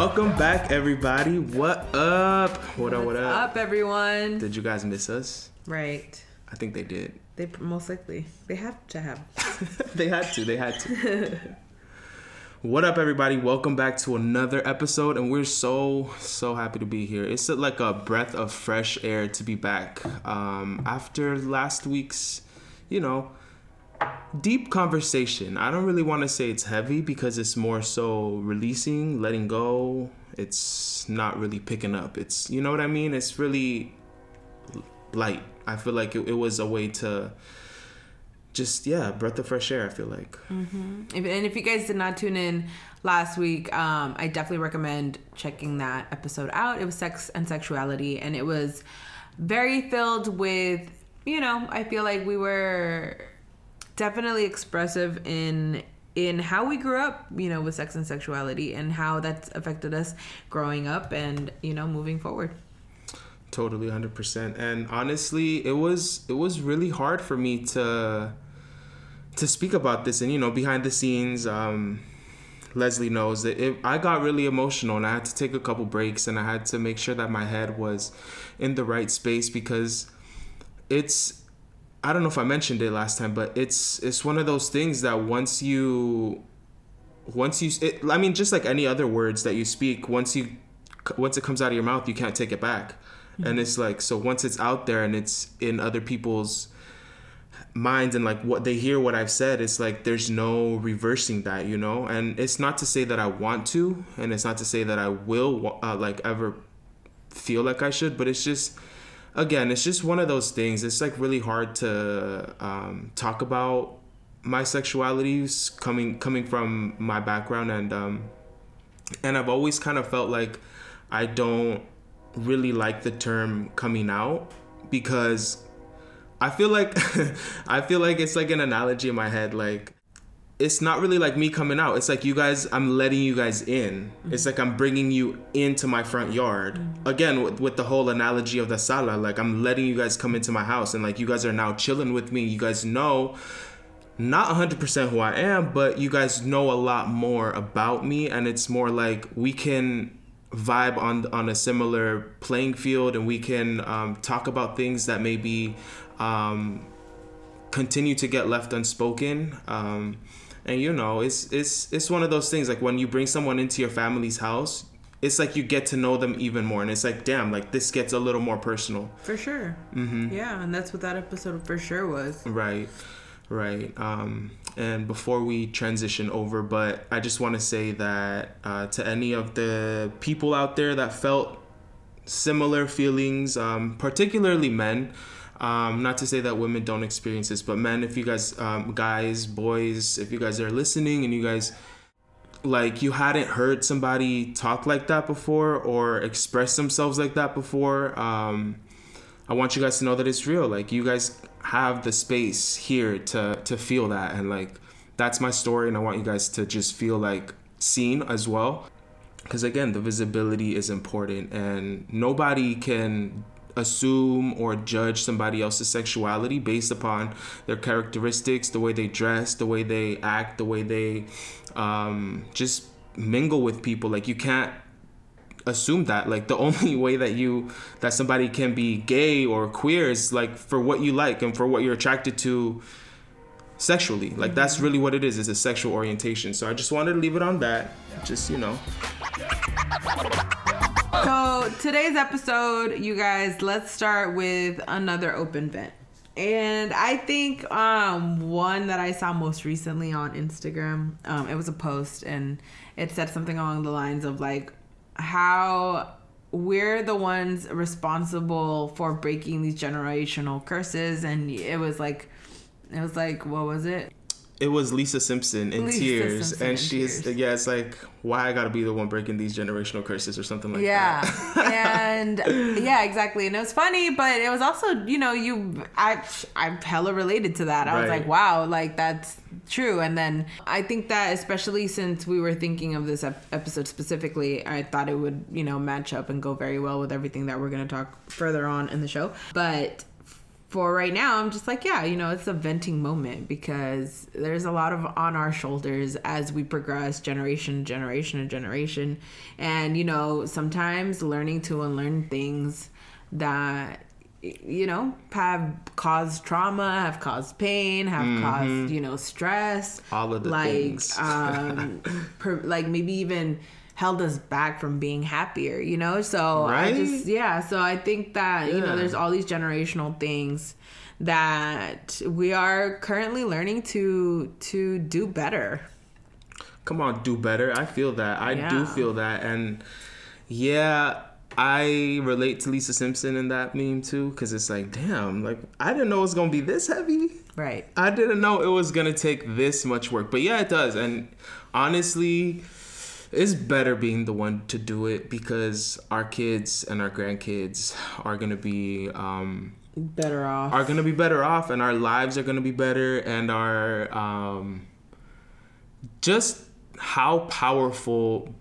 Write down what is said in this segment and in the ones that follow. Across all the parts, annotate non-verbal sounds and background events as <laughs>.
Welcome back, everybody. What up? What up? What up? up, everyone? Did you guys miss us? Right. I think they did. They most likely they have to have. <laughs> they had to. They had to. what up, everybody? Welcome back to another episode, and we're so so happy to be here. It's like a breath of fresh air to be back um, after last week's, you know, deep conversation. I don't really want to say it's heavy because it's more so releasing, letting go. It's not really picking up. It's you know what I mean. It's really light. I feel like it, it was a way to just yeah, breath of fresh air. I feel like. If, and if you guys did not tune in last week, um, I definitely recommend checking that episode out. It was sex and sexuality, and it was very filled with, you know, I feel like we were definitely expressive in in how we grew up, you know, with sex and sexuality, and how that's affected us growing up, and you know, moving forward. Totally, hundred percent. And honestly, it was it was really hard for me to to speak about this. And you know, behind the scenes, um, Leslie knows that it, I got really emotional, and I had to take a couple breaks, and I had to make sure that my head was in the right space because it's I don't know if I mentioned it last time, but it's it's one of those things that once you once you it, I mean just like any other words that you speak, once you once it comes out of your mouth, you can't take it back. And it's like so once it's out there and it's in other people's minds and like what they hear what I've said, it's like there's no reversing that, you know? And it's not to say that I want to and it's not to say that I will uh, like ever feel like I should, but it's just again, it's just one of those things. It's like really hard to um, talk about my sexualities coming coming from my background and um, and I've always kind of felt like I don't really like the term coming out because I feel like <laughs> I feel like it's like an analogy in my head like it's not really like me coming out. It's like you guys, I'm letting you guys in. It's like I'm bringing you into my front yard. Again, with, with the whole analogy of the sala, like I'm letting you guys come into my house and like you guys are now chilling with me. You guys know not 100% who I am, but you guys know a lot more about me and it's more like we can vibe on on a similar playing field and we can um, talk about things that maybe um, continue to get left unspoken um, and you know it's it's it's one of those things like when you bring someone into your family's house it's like you get to know them even more and it's like damn like this gets a little more personal For sure. Mm-hmm. Yeah, and that's what that episode for sure was. Right, right. Um, and before we transition over, but I just want to say that uh, to any of the people out there that felt similar feelings, um, particularly men. Um, not to say that women don't experience this, but men, if you guys, um, guys, boys, if you guys are listening and you guys like you hadn't heard somebody talk like that before or express themselves like that before, um, I want you guys to know that it's real. Like you guys have the space here to to feel that and like that's my story and I want you guys to just feel like seen as well. Cuz again, the visibility is important and nobody can assume or judge somebody else's sexuality based upon their characteristics, the way they dress, the way they act, the way they um, just mingle with people. Like you can't assume that. Like the <laughs> only way that you that somebody can be gay or queer is like for what you like and for what you're attracted to sexually. Like that's really what it is. It's a sexual orientation. So i just wanted to leave it on that. Just you know <laughs> So today's episode, you guys, let's start with another open vent. And I think um, one that I saw most recently on Instagram, um, it was a post and it said something along the lines of like how we're the ones responsible for breaking these generational curses. And it was like, it was like, what was it? It was lisa simpson in Lisa tears Simpson and she's tears. yeah it's like why i gotta be the one breaking these generational curses or something like yeah. that? Yeah, and <laughs> yeah exactly. And it was funny but it was also you know you i i'm hella related to that. I was like wow like that's true. And then i think that especially since we were thinking of this ep- episode specifically i thought it would you know match up and go very well with everything that we're going to talk further on in the show. But for right now, I'm just like, yeah, you know, it's a venting moment because there's a lot of on our shoulders as we progress generation, generation, and generation. And, you know, sometimes learning to unlearn things that, you know, have caused trauma, have caused pain, have mm-hmm. caused, you know, stress. All of the like, things. um, <laughs> per, like maybe even held us back from being happier, you know? So right? I just yeah, so I think that, yeah. you know, there's all these generational things that we are currently learning to to do better. Come on, do better. I feel that. I yeah. do feel that and yeah, I relate to Lisa Simpson in that meme too, because it's like, damn, like I didn't know it was gonna be this heavy. Right. I didn't know it was gonna take this much work, but yeah, it does. And honestly, it's better being the one to do it because our kids and our grandkids are gonna be um, better off. Are gonna be better off, and our lives are gonna be better, and our um, just how powerful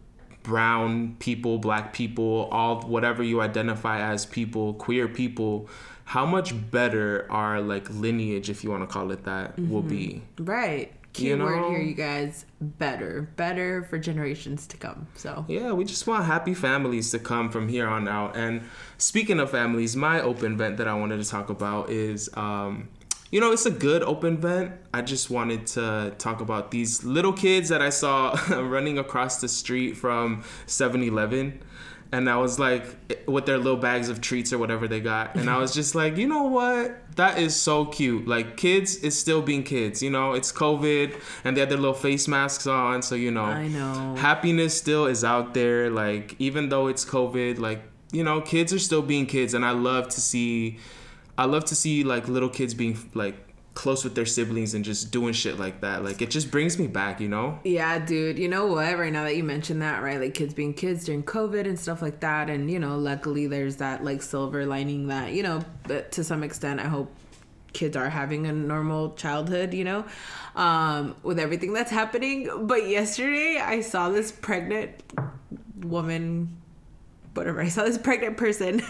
brown people, black people, all whatever you identify as people, queer people, how much better our like lineage, if you want to call it that, mm-hmm. will be. Right keyword you know? here, you guys. Better, better for generations to come. So yeah, we just want happy families to come from here on out. And speaking of families, my open vent that I wanted to talk about is, um, you know, it's a good open vent. I just wanted to talk about these little kids that I saw <laughs> running across the street from 7-Eleven and I was like, with their little bags of treats or whatever they got, and I was just like, you know what? That is so cute. Like kids is still being kids. You know, it's COVID, and they had their little face masks on, so you know, I know happiness still is out there. Like even though it's COVID, like you know, kids are still being kids, and I love to see, I love to see like little kids being like close with their siblings and just doing shit like that. Like it just brings me back, you know? Yeah, dude. You know what? Right now that you mentioned that, right? Like kids being kids during COVID and stuff like that. And, you know, luckily there's that like silver lining that, you know, to some extent, I hope kids are having a normal childhood, you know, um, with everything that's happening. But yesterday I saw this pregnant woman whatever. I saw this <laughs> pregnant person,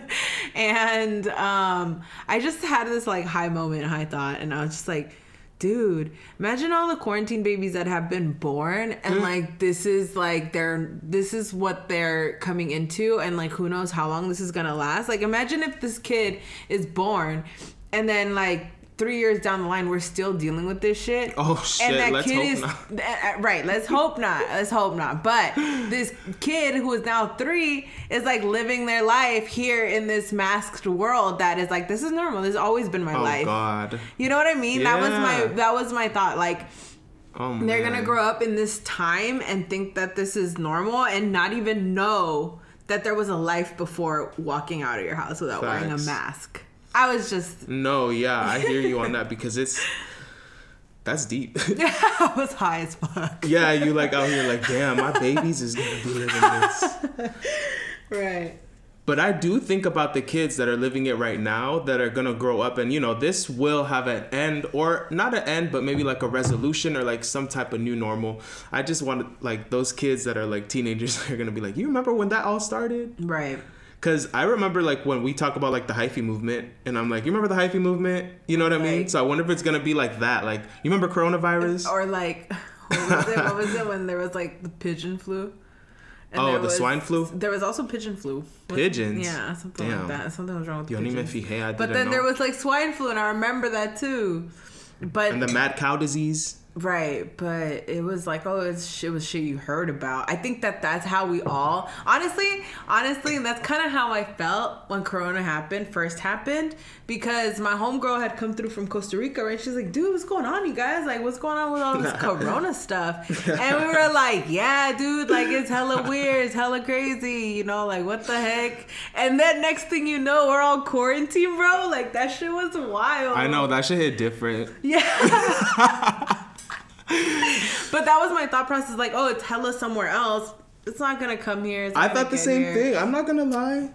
<laughs> and um, I just had this like high moment, high thought, and I was just like, dude, imagine all the quarantine babies that have been born, and mm. like this is like they're this is what they're coming into, and like who knows how long this is gonna last. Like imagine if this kid is born, and then like three years down the line, we're still dealing with this shit. Oh shit! And that let's kid is not. Uh, right. Let's hope not. Let's hope not. But this kid who is now three is like living their life here in this masked world that is like this is normal. This has always been my oh, life. God. You know what I mean? Yeah. That was my that was my thought. Like. Oh, they're gonna grow up in this time and think that this is normal and not even know that there was a life before walking out of your house without Facts. wearing a mask. I was just No, yeah, I hear you on that because it's that's deep. <laughs> Yeah, I was high as fuck. yeah, you like out here like, damn, my babies is gonna be living this. <laughs> right. But I do think about the kids that are living it right now that are gonna grow up and you know, this will have an end or not an end, but maybe like a resolution or like some type of new normal. I just want like those kids that are like teenagers <laughs> are gonna be like, You remember when that all started? Right. Cause I remember like when we talk about like the hyphy movement, and I'm like, you remember the hyphy movement? You know what I mean? So I wonder if it's gonna be like that. Like, you remember coronavirus? Or like, <laughs> what was it? what was it when there was like the pigeon flu? And oh, the was, swine flu. There was also pigeon flu. Pigeons. Yeah, something Damn. like that. Something was wrong with Yo, pigeons. But then know. there was like swine flu, and I remember that too. But and the mad cow disease. Right, but it was like, oh, it's, it was shit you heard about. I think that that's how we all, honestly, honestly, and that's kind of how I felt when Corona happened, first happened, because my homegirl had come through from Costa Rica, right? She's like, dude, what's going on, you guys? Like, what's going on with all this <laughs> Corona stuff? And we were like, yeah, dude, like, it's hella weird, it's hella crazy, you know, like, what the heck? And then next thing you know, we're all quarantined, bro. Like, that shit was wild. I know, that shit hit different. Yeah. <laughs> but that was my thought process. Like, oh, it's hella somewhere else. It's not gonna come here. I thought the same here. thing. I'm not gonna lie.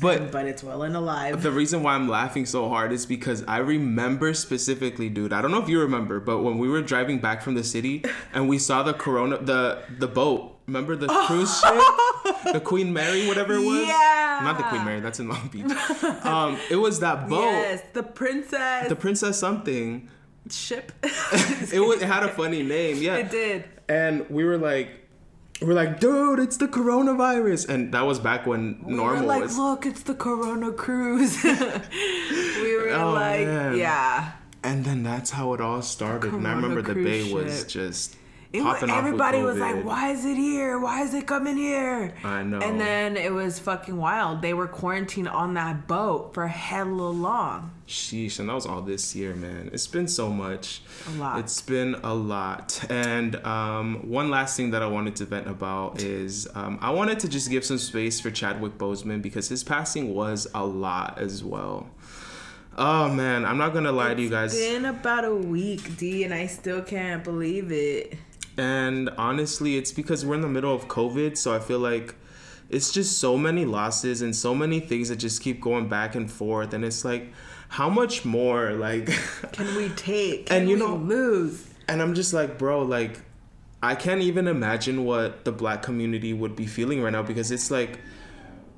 But but it's well and alive. The reason why I'm laughing so hard is because I remember specifically, dude. I don't know if you remember, but when we were driving back from the city and we saw the Corona, the the boat. Remember the <laughs> cruise ship? the Queen Mary, whatever it was. Yeah. Not the Queen Mary. That's in Long Beach. <laughs> um, it was that boat. Yes, the princess The Princess something. Ship. <laughs> <laughs> It was. It had a funny name. Yeah. It did. And we were like. We're like, dude, it's the coronavirus, and that was back when We normal were like, was. look, it's the Corona cruise. <laughs> we were Oh, like, man. yeah. And then that's how it all started. And I remember the bay was just It was, popping off. with everybody was like, why is it here? Why is it coming here? I know. And then it was fucking wild. They were quarantined on that boat for hella long. Sheesh, and that was all this year, man. It's been so much. A lot. It's been a lot. And um, one last thing that I wanted to vent about is um, I wanted to just give some space for Chadwick Boseman because his passing was a lot as well. Oh man, I'm not gonna lie to you guys. It's been about a week, D, and I still can't believe it. And honestly, it's because we're in the middle of COVID, so I feel like it's just so many losses and so many things that just keep going back and forth. And it's like, how much more? Like, <laughs> Can we take? And you we know- lose? and I'm just like, bro, like, I can't even imagine what the black community would be feeling right now because it's like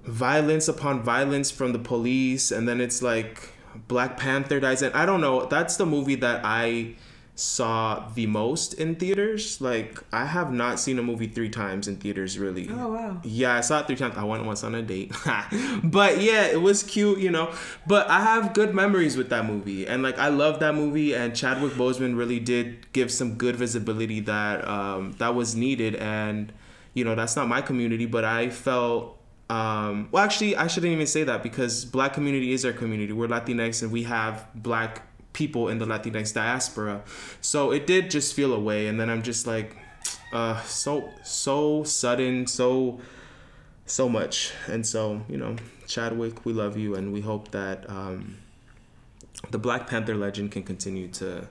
violence upon violence from the police, and then it's like Black Panther dies, and I don't know. That's the movie that I saw the most in theaters. Like, I have not seen a movie three times in theaters, really. Oh wow. Yeah, I saw it three times. I went once on a date. <laughs> but yeah, it was cute, you know. But I have good memories with that movie. And like I love that movie and Chadwick Boseman really did give some good visibility that um that was needed and you know, that's not my community, but I felt um well actually I shouldn't even say that because black community is our community. We're Latinx and we have black people in the Latinx diaspora. So it did just feel away and then I'm just like uh so so sudden so so much and so you know chadwick we love you and we hope that um the black panther legend can continue to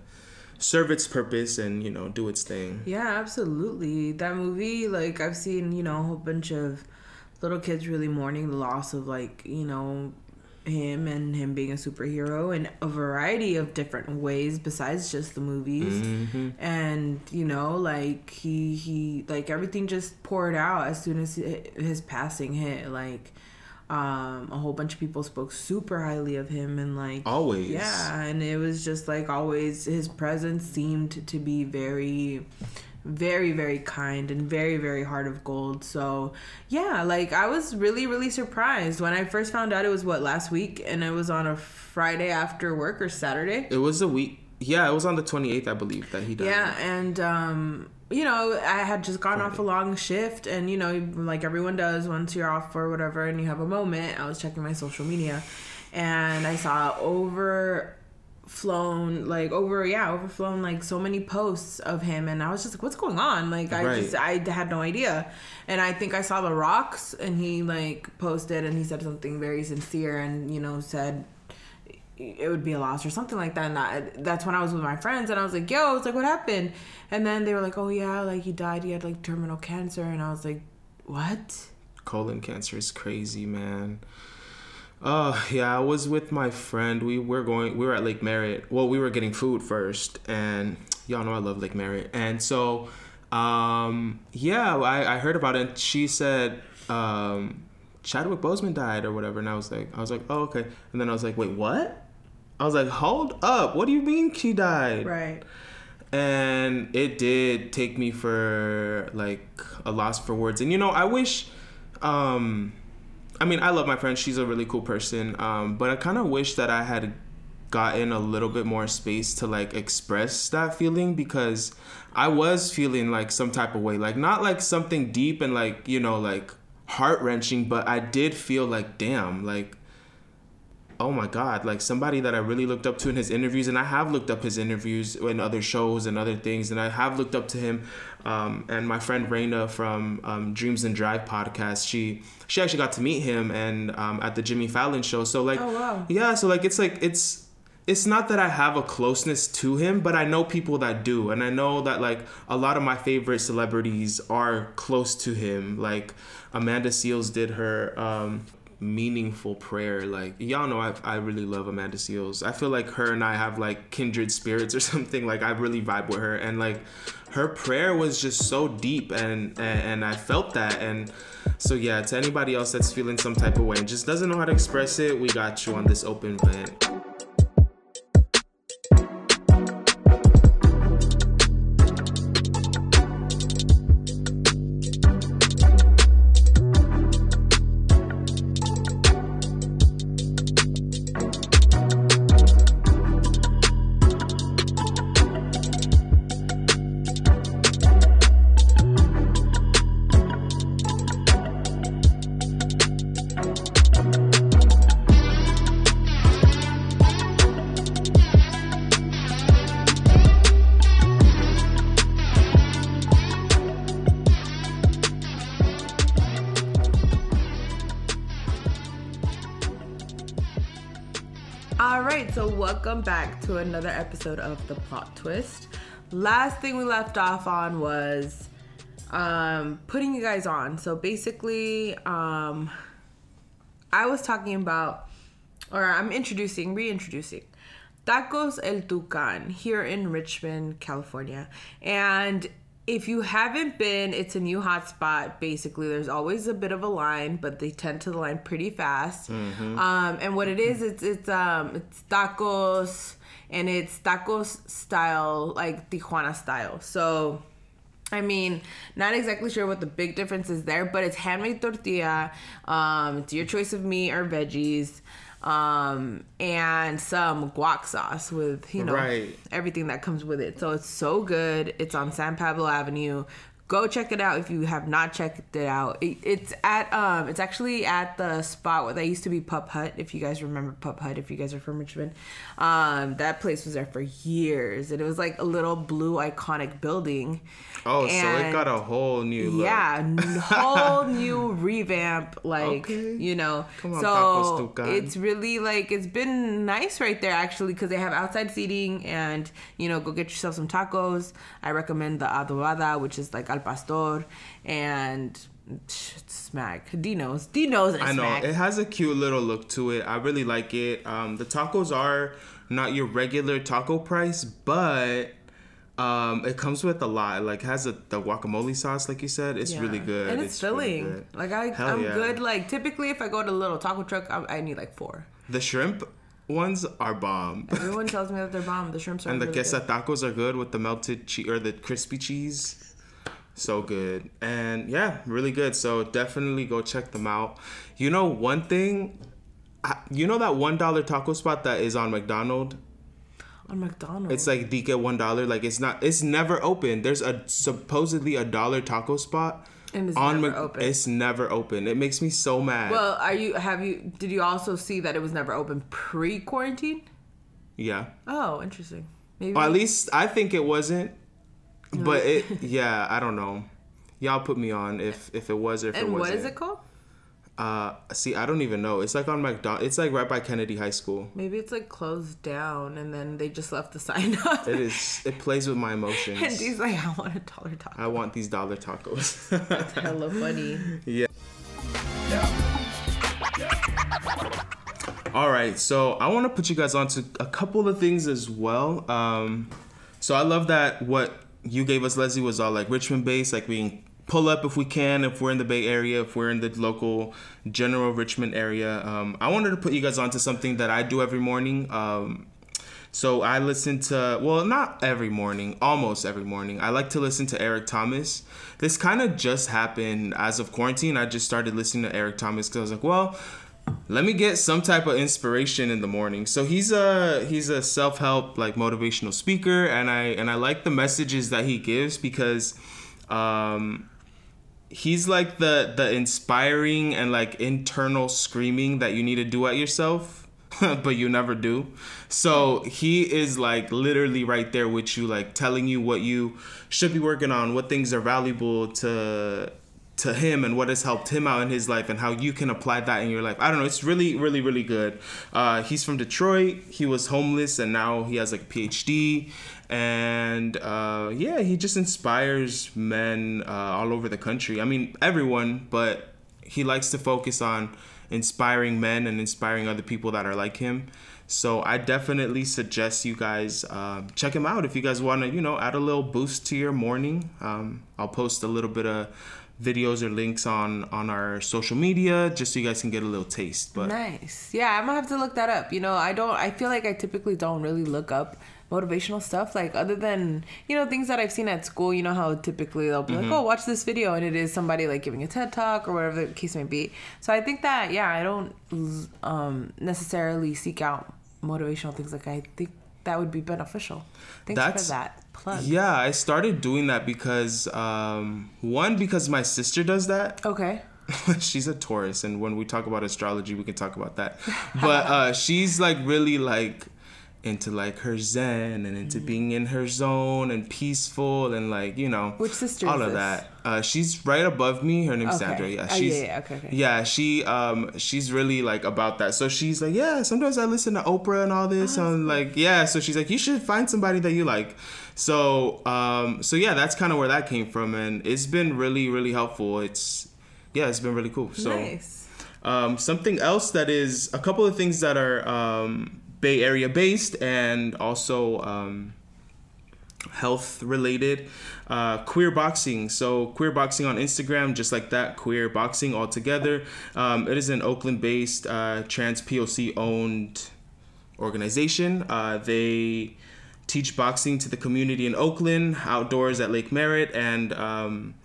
serve its purpose and you know do its thing Yeah, absolutely. That movie, like I've seen, you know, a whole bunch of little kids really mourning the loss of like, you know, him and him being a superhero in a variety of different ways besides just the movies. hmm And, you know, like he he like everything just poured out as soon as his passing hit. Like um a whole bunch of people spoke super highly of him and like always. yeah, and it was just like always his presence seemed to be very very very kind and very very heart of gold. So, yeah, like I was really really surprised when I first found out it was what last week and it was on a Friday after work or Saturday. it was a week yeah it was on the 28th i believe that he died Yeah, and um, you know, I had just gone off a long shift, and you know, like everyone does, once you're off or whatever, and you have a moment. I was checking my social media, and I saw overflown, like over, yeah, overflown, like so many posts of him, and I was just like, what's going on? Like, I Right. just, I had no idea, and I think I saw the Rock's, and he like posted, and he said something very sincere, and you know, said it would be a loss or something like that. And I, that's when I was with my friends and I was like, yo, it's like, what happened? And then they were like, oh yeah, like he died. He had like terminal cancer. And I was like, what? colon cancer is crazy man uh yeah i was with my friend. We were going we were at lake merritt. Well we were getting food first and y'all know i love lake merritt. And so um yeah i, I heard about it and she said um chadwick boseman died or whatever and i was like i was like oh okay. And then i was like wait what? I was like hold up what do you mean she died? Right. and it did take me for like a loss for words. And you know i wish um i mean i love my friend she's a really cool person. Um but i kind of wish that i had gotten a little bit more space to like express that feeling because i was feeling like some type of way. Like not like something deep and like you know like heart-wrenching but i did feel like damn like oh my god like somebody that i really looked up to in his interviews and i have looked up his interviews in other shows and other things and i have looked up to him um, and my friend Raina from um, dreams and drive podcast she she actually got to meet him and um, at the jimmy fallon show so like Oh, wow. yeah so like it's like it's it's not that I have a closeness to him, but I know people that do. And I know that like a lot of my favorite celebrities are close to him. Like Amanda Seales did her um meaningful prayer. Like y'all know, I I really love Amanda Seales. I feel like her and I have like kindred spirits or <laughs> something. Like I really vibe with her, and like her prayer was just so deep, and and, and I felt that. And so yeah, to anybody else that's feeling some type of way and just doesn't know how to express it, we got you on this open vent. Right, so welcome back to another episode of The Plot Twist. Last thing we left off on was um, putting you guys on. So basically, um, I was talking about, or I'm introducing, reintroducing Tacos El Tucan here in Richmond, California. And if you haven't been, it's a new hotspot. Basically, there's always a bit of a line, but they tend to line pretty fast. Um, and what it is, it's it's um it's tacos, and it's tacos style, like Tijuana style. So. I mean, not exactly sure what the big difference is there, but it's handmade tortilla. Um, it's your choice of meat or veggies, um, and some guac sauce with you know Right. everything that comes with it. So it's so good. It's on San Pablo Avenue. Go check it out if you have not checked it out. It, it's at um, it's actually at the spot where that used to be Pup Hut. If you guys remember Pup Hut, if you guys are from Richmond, um, that place was there for years, and it was like a little blue iconic building. Oh, so it got a whole new look. Yeah, <laughs> whole new revamp, like Okay. you know. Come on, so it's really like it's been nice right there actually because they have outside seating and you know go get yourself some tacos. I recommend the adobada, which is like al pastor, and smack. D knows, D knows I know smack. it has a cute little look to it. I really like it. Um, the tacos are not your regular taco price, but um, it comes with a lot. Like has a, the guacamole sauce, like you said. It's Yeah. really good. and it's, really filling. good. like I, Hell I'm yeah. good. Like typically, if I go to a little taco truck, I, I need like four. The shrimp ones are bomb, <laughs> Everyone tells me that they're bomb. The shrimps are and the really good. tacos are good with the melted cheese or the crispy cheese. So good. And yeah, really good. So definitely go check them out. You know, one thing, you know that $1 taco spot that is on McDonald? on McDonald's. It's like DK $1. Like it's not, it's never open. There's a supposedly a dollar taco spot. And it's on never open. It's never open. It makes me so mad. Well, are you have you did you also see that it was never open pre quarantine? yeah. Oh, interesting. Maybe Or at least I think it wasn't. But it, yeah, I don't know. Y'all put me on if if it was or if it wasn't. what is it called? Uh, see, I don't even know. It's like on McDonald. It's like right by Kennedy High School. Maybe it's like closed down and then they just left the sign <laughs> up. It is. It plays with my emotions. and he's like, I want a dollar taco. I want these dollar tacos. That's hella funny. <laughs> yeah. All right, so I want to put you guys on to a couple of things as well. Um, so I love that what you gave us, Leslie, was all like Richmond based, like we can pull up if we can, if we're in the Bay Area, if we're in the local general Richmond area. Um, I wanted to put you guys onto something that I do every morning. Um, so I listen to, well, not every morning, almost every morning. I like to listen to Eric Thomas. This kind of just happened as of quarantine. I just started listening to Eric Thomas because I was like, well, let me get some type of inspiration in the morning. So he's a he's a self help like motivational speaker, and I and I like the messages that he gives because. Um, he's like the the inspiring and like internal screaming that you need to do at yourself <laughs> but you never do so he is like literally right there with you like telling you what you should be working on what things are valuable to to him and what has helped him out in his life and how you can apply that in your life. I don't know it's really really really good. Uh, he's from detroit. He was homeless and now he has like a phd and uh, yeah he just inspires men uh, all over the country. I mean everyone but he likes to focus on inspiring men and inspiring other people that are like him. So I definitely suggest you guys uh, check him out if you guys want to, you know, add a little boost to your morning. Um, I'll post a little bit of videos or links on on our social media just so you guys can get a little taste. But nice, yeah, I'm gonna have to look that up. You know, I don't. I feel like I typically don't really look up motivational stuff like other than you know things that i've seen at school you know how typically they'll be mm-hmm. like oh watch this video and it is somebody like giving a ted talk or whatever the case may be so i think that yeah i don't um, necessarily seek out motivational things like i think that would be beneficial thanks That's, for that plug yeah i started doing that because um, one because my sister does that <laughs> okay she's a Taurus, and when we talk about astrology, we can talk about that. <laughs> But uh, she's like really like into like her zen and into mm-hmm. being in her zone and peaceful and like you know which sister all of that uh, she's right above me her name's okay. sandra yeah she's oh, yeah, yeah. Okay, okay. yeah she um she's really like about that so she's like yeah sometimes i listen to oprah and all this oh, and like yeah so she's like you should find somebody that you like so um so yeah that's kind of where that came from and it's been really really helpful it's yeah it's been really cool so nice. um something else that is a couple of things that are um Bay Area based and also um, health related. Uh, queer boxing. So queer boxing on Instagram, just like that. Queer boxing altogether. Um, it is an Oakland based uh, trans POC owned organization. Uh, they teach boxing to the community in Oakland, outdoors at Lake Merritt, and um,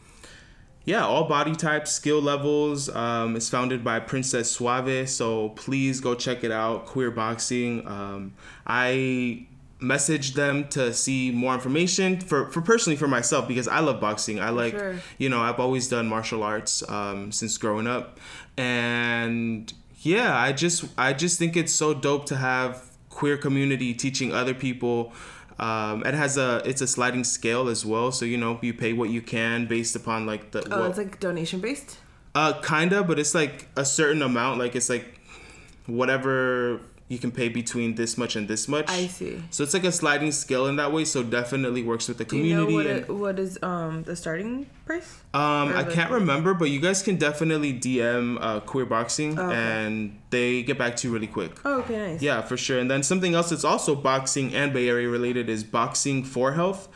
yeah, all body types, skill levels. Um, it's founded by Princess Suave, so please go check it out. Queer Boxing. Um, I messaged them to see more information for, for personally for myself because I love boxing. I like sure. you know I've always done martial arts um, since growing up, and yeah, I just I just think it's so dope to have queer community teaching other people um, it has a it's a sliding scale as well, so you know you pay what you can based upon like the. Oh, what, it's like donation based. Uh, kinda, but it's like a certain amount. Like it's like whatever you can pay between this much and this much. I see. So it's like a sliding scale in that way. So definitely works with the community. Do you know what, it, what is um the starting price? Um, I can't remember, but you guys can definitely DM uh, Queer Boxing, oh, okay. and they get back to you really quick. Oh, okay, nice. Yeah, for sure. And then something else that's also boxing and Bay Area related is Boxing for Health.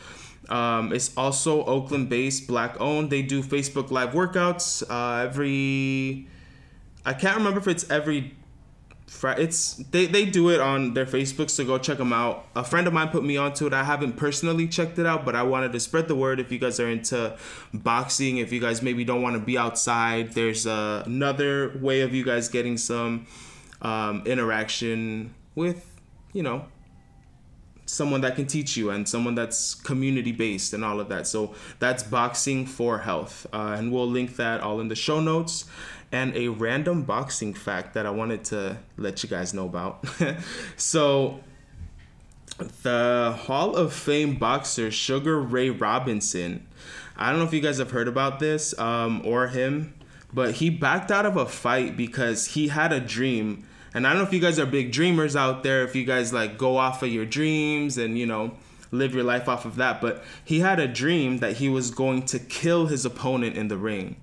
Um, it's also Oakland based, black owned. They do Facebook Live workouts uh, every. I can't remember if it's every it's they, they do it on their Facebook, so go check them out. A friend of mine put me onto it. I haven't personally checked it out, but I wanted to spread the word. If you guys are into boxing, if you guys maybe don't want to be outside, there's uh, another way of you guys getting some um, interaction with, you know, someone that can teach you and someone that's community based and all of that. So that's boxing for health, uh, and we'll link that all in the show notes and a random boxing fact that I wanted to let you guys know about. <laughs> so, the Hall of Fame boxer Sugar Ray Robinson, I don't know if you guys have heard about this um, or him, but he backed out of a fight because he had a dream. And I don't know if you guys are big dreamers out there, if you guys like go off of your dreams and, you know, live your life off of that, but he had a dream that he was going to kill his opponent in the ring.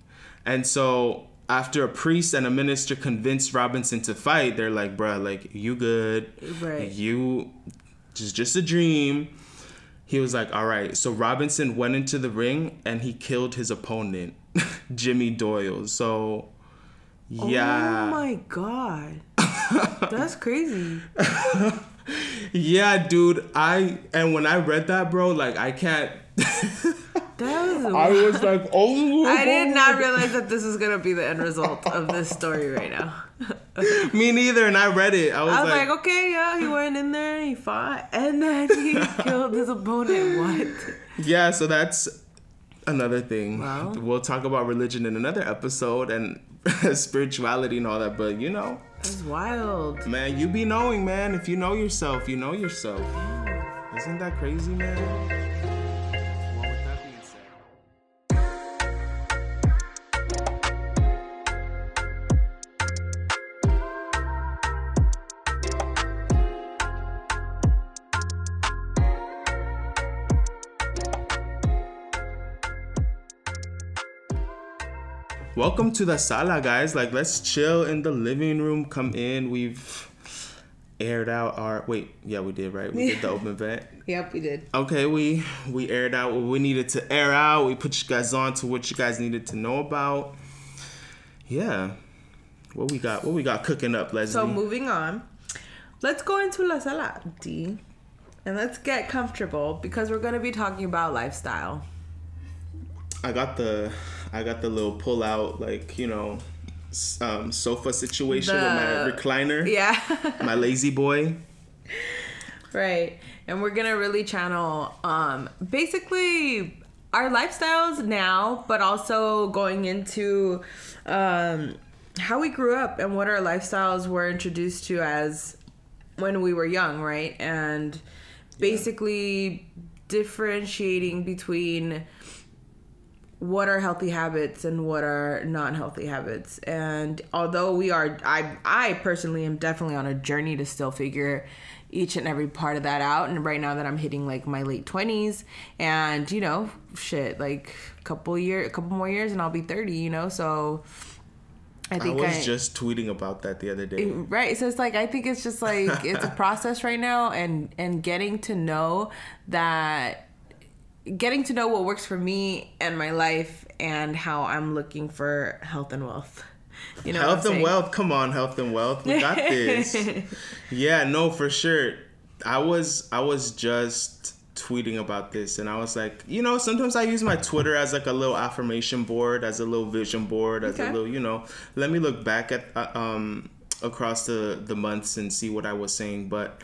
And so after a priest and a minister convinced Robinson to fight, they're like, bruh, like, you good. Right. You, just, just a dream. He was like, all right. So Robinson went into the ring and he killed his opponent, <laughs> Jimmy Doyle. So, yeah. Oh my God. <laughs> That's crazy. yeah, dude. I, and when I read that, bro, like, I can't. <laughs> That was <laughs> I was like, oh. I did not oh, oh. realize that this was gonna be the end result of this story right now. Me neither, and I read it. I was, I was like, like, okay, yeah, he went in there, he fought, and then he killed his opponent. What? Yeah, so that's another thing. Well, we'll talk about religion in another episode and spirituality and all that, but you know. That's wild. Man, you be knowing, man. If you know yourself, you know yourself. Isn't that crazy, man? Welcome to the sala, guys. Like, let's chill in the living room. Come in. We've aired out our wait, yeah, we did right. We did the open vent. <laughs> Yep, we did. Okay, we we aired out what we needed to air out. We put you guys on to what you guys needed to know about. Yeah, what we got? What we got cooking up, Leslie? So moving on, let's go into la sala, D, and let's get comfortable because we're gonna be talking about lifestyle. I got the I got the little pull out like you know um, sofa situation with my recliner. Yeah. <laughs> My lazy boy. Right. And we're going to really channel um basically our lifestyles now, but also going into um how we grew up and what our lifestyles were introduced to as when we were young, right? And basically differentiating between what are healthy habits and what are non-healthy habits. And although we are i i personally am definitely on a journey to still figure each and every part of that out. And right now that i'm hitting like my late 20s and you know shit like a couple year a couple more years and i'll be 30 you know? So i think I was just tweeting about that the other day. Mm, right so it's like i think it's just like it's a <laughs> process right now and and getting to know that getting to know what works for me and my life and how i'm looking for health and wealth you know health and saying? wealth. Come on, health and wealth. We got this. <laughs> yeah, no, for sure. I was I was just tweeting about this and I was like, you know, sometimes I use my Twitter as like a little affirmation board, as a little vision board, as Okay. a little, you know, let me look back at uh, um across the the months and see what I was saying, but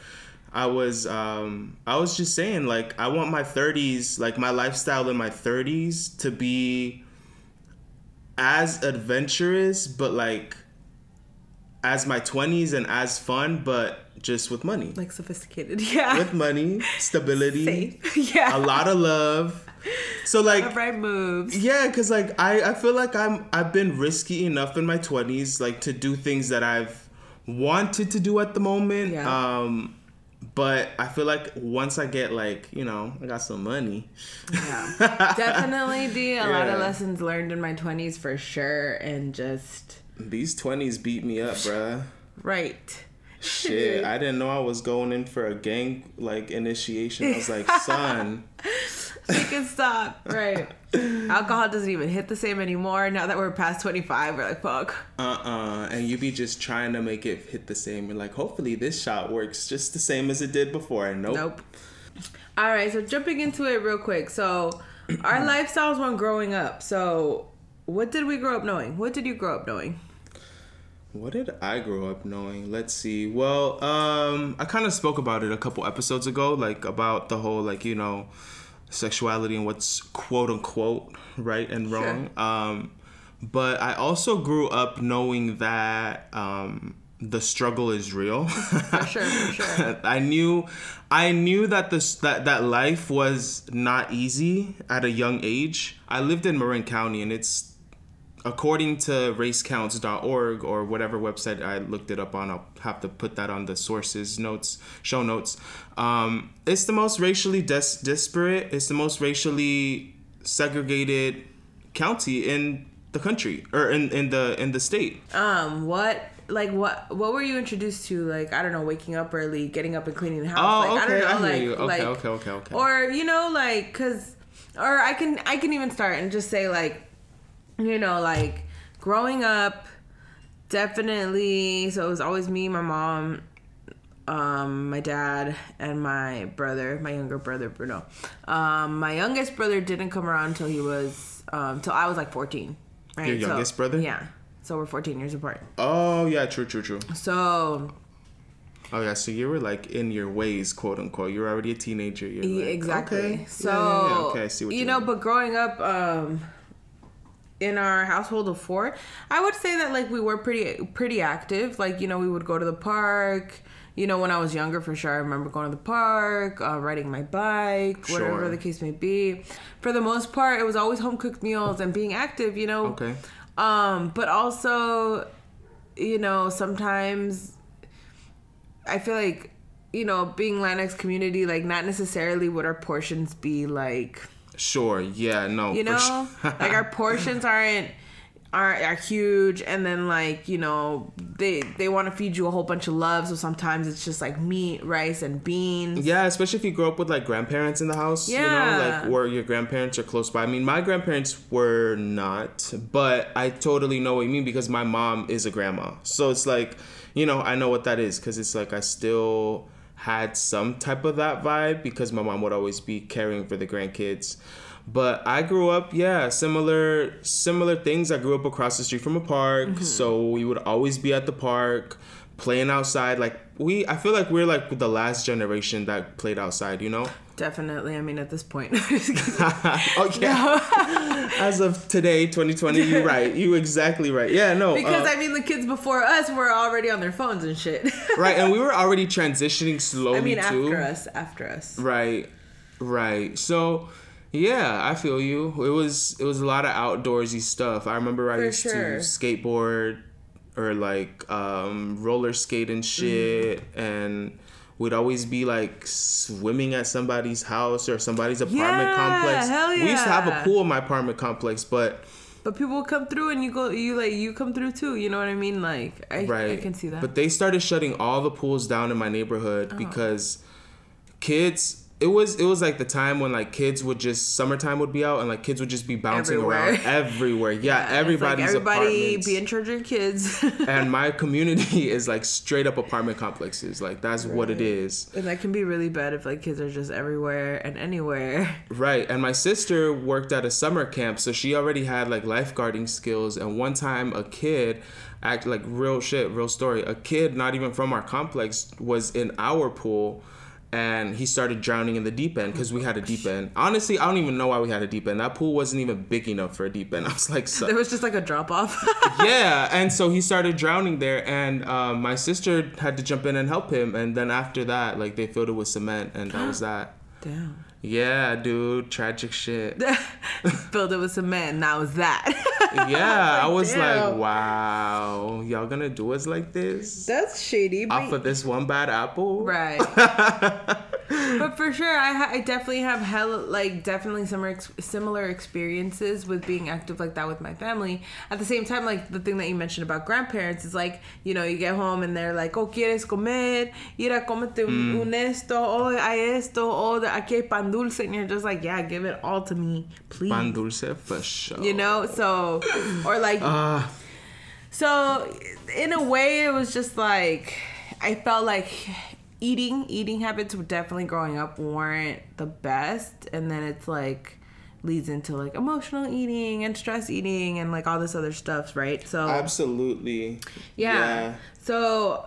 I was um I was just saying like I want my 30s, like my lifestyle in my 30s to be as adventurous but like as my 20s and as fun but just with money. Like sophisticated <laughs> yeah. With money stability safe <laughs> yeah. a lot of love. So like of right moves. yeah because like I, I feel like i'm i've been risky enough in my 20s like to do things that i've wanted to do at the moment. Yeah. um but i feel like once i get like you know i got some money. Yeah. <laughs> Definitely d a lot of lessons learned in my 20s for sure and just these 20s beat me up bruh. Right Shit, <laughs> I didn't know I was going in for a gang like initiation. I was like, <laughs> son, we can stop. Right. <laughs> Alcohol doesn't even hit the same anymore. Now that we're past 25, we're like, fuck. uh uh And you be just trying to make it hit the same. And like, hopefully this shot works just the same as it did before. And nope. Nope. All right, so jumping into it real quick. So, our <clears throat> lifestyles when growing up. So, what did we grow up knowing? What did you grow up knowing? What did I grow up knowing? Let's see. Well, um, I kind of spoke about it a couple episodes ago, like about the whole, like, you know, sexuality and what's quote unquote right and wrong. Um, but I also grew up knowing that um, the struggle is real. For sure, for <laughs> sure. I knew, I knew that this that that life was not easy at a young age. I lived in Marin County, and it's according to racecounts.org or whatever website I looked it up on. I'll have to put that on the sources notes, show notes. Um, it's the most racially dis- disparate. It's the most racially segregated county in the country or in, in the in the state. Um, what like what what were you introduced to? Like I don't know, waking up early, getting up and cleaning the house. Oh, like, okay, I I don't know, hear like you. Okay, like okay, okay, okay. or you know like cuz or I can I can even start and just say like you know like growing up definitely so it was always me, my mom, um, my dad and my brother, my younger brother Bruno. Um, my youngest brother didn't come around until he was um till I was like 14. Right? Your So- youngest brother? Yeah. So we're 14 years apart. Oh yeah, true, true, true. So Oh yeah, so you were like in your ways, quote unquote. You're already a teenager. You're like, exactly. Okay. So Yeah, yeah, yeah. okay, I see what you you know, mean. but growing up, um, in our household of four, I would say that like we were pretty pretty active. Like you know, we would go to the park. You know, when I was younger, for sure, I remember going to the park, uh, riding my bike, whatever the case may be. For the most part, it was always home cooked meals and being active. You know, Okay. um, but also, you know, sometimes I feel like, you know, being Latinx community, like not necessarily would our portions be like, Sure. Yeah. No. you know, sure. <laughs> like our portions aren't are are huge and then like you know they they want to feed you a whole bunch of love so sometimes it's just like meat rice and beans Yeah, especially if you grow up with like grandparents in the house, you know, like where your grandparents are close by. I mean, my grandparents were not, but I totally know what you mean because my mom is a grandma. So it's like, you know, I know what that is because it's like I still had some type of that vibe because my mom would always be caring for the grandkids. But I grew up, yeah, similar similar things. I grew up across the street from a park, mm-hmm. so we would always be at the park playing outside like we i feel like we're like the last generation that played outside you know? Definitely i mean at this point. <laughs> <laughs> Oh <laughs> yeah as of today 2020 you're right. You exactly right. Yeah no because uh, i mean the kids before us were already on their phones and shit. Right and we were already transitioning slowly i mean too. after us after us. Right right. So yeah i feel you. It was it was a lot of outdoorsy stuff. I remember i For used sure. to skateboard or like um roller skate and shit Mm-hmm. and we'd always be like swimming at somebody's house or somebody's apartment Yeah, complex hell yeah. we used to have a pool in my apartment complex but but people come through and you go you like you come through too you know what i mean like i, right I can see that Oh. but they started shutting all the pools down in my neighborhood because kids it was it was like the time when like kids would just summertime would be out and like kids would just be bouncing Everywhere. around <laughs> everywhere yeah, like everybody's everybody apartments. be in charge of your kids <laughs> and my community <laughs> is like straight up apartment complexes like that's what it is and that can be really bad if like kids are just everywhere and anywhere Right. And my sister worked at a summer camp, so she already had like lifeguarding skills. And one time, a kid, act like real shit, real story, a kid not even from our complex was in our pool. And he started drowning in the deep end because we had a deep end. Honestly, I don't even know why we had a deep end. That pool wasn't even big enough for a deep end. <laughs> I was like, so, there was just like a drop off <laughs> yeah and so he started drowning there and um, my sister had to jump in and help him and then after that like they filled it with cement and that was that damn yeah dude tragic shit <laughs> filled it with cement that was <laughs> that yeah <laughs> i was damn. like wow y'all gonna do us like this that's shady but- off of this one bad apple Right. But for sure, I, ha- I definitely have hell like definitely similar ex- similar experiences with being active like that with my family. At the same time, like the thing that you mentioned about grandparents is like you know you get home and they're like, oh quieres comer, ira comete un, Mm. un esto, oh hay esto, oh aquí hay pan dulce, and you're just like, yeah, give it all to me, please. pan dulce for sure You know, so or like uh so in a way it was just like I felt like eating eating habits were definitely growing up weren't the best and then it's like leads into like emotional eating and stress eating and like all this other stuff, right? So absolutely yeah. So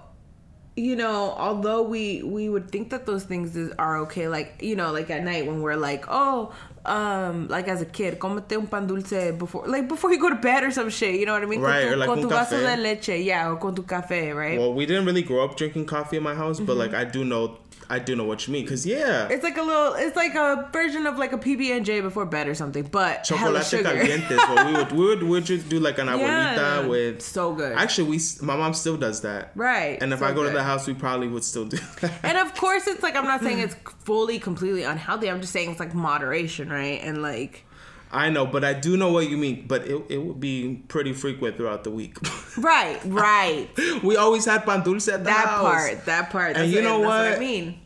you know, although we we would think that those things is, are okay, like you know, like at night when we're like, oh, um, like as a kid, comete un pan dulce before, like before you go to bed or some shit. You know what I mean? Right, Con tu, or like con tu vaso de leche, yeah, or con tu café, right? well we didn't really grow up drinking coffee in my house Mm-hmm. but like i do know i do know what you mean because yeah it's like a little, it's like a version of like a PB and J before bed or something, but chocolate calientes. But we would we would we would just do like an abuelita <laughs> Yeah. with So good. Actually, we my mom still does that. Right, And if so I go to the house, we probably would still do <laughs> that. And of course, it's like I'm not saying it's fully, completely unhealthy. I'm just saying it's like moderation, right? And like, I know, but I do know what you mean. But it, it would be pretty frequent throughout the week. right, <laughs> right. we always had pan dulce at the that house. part, that part. That's And you what, know that's what I mean.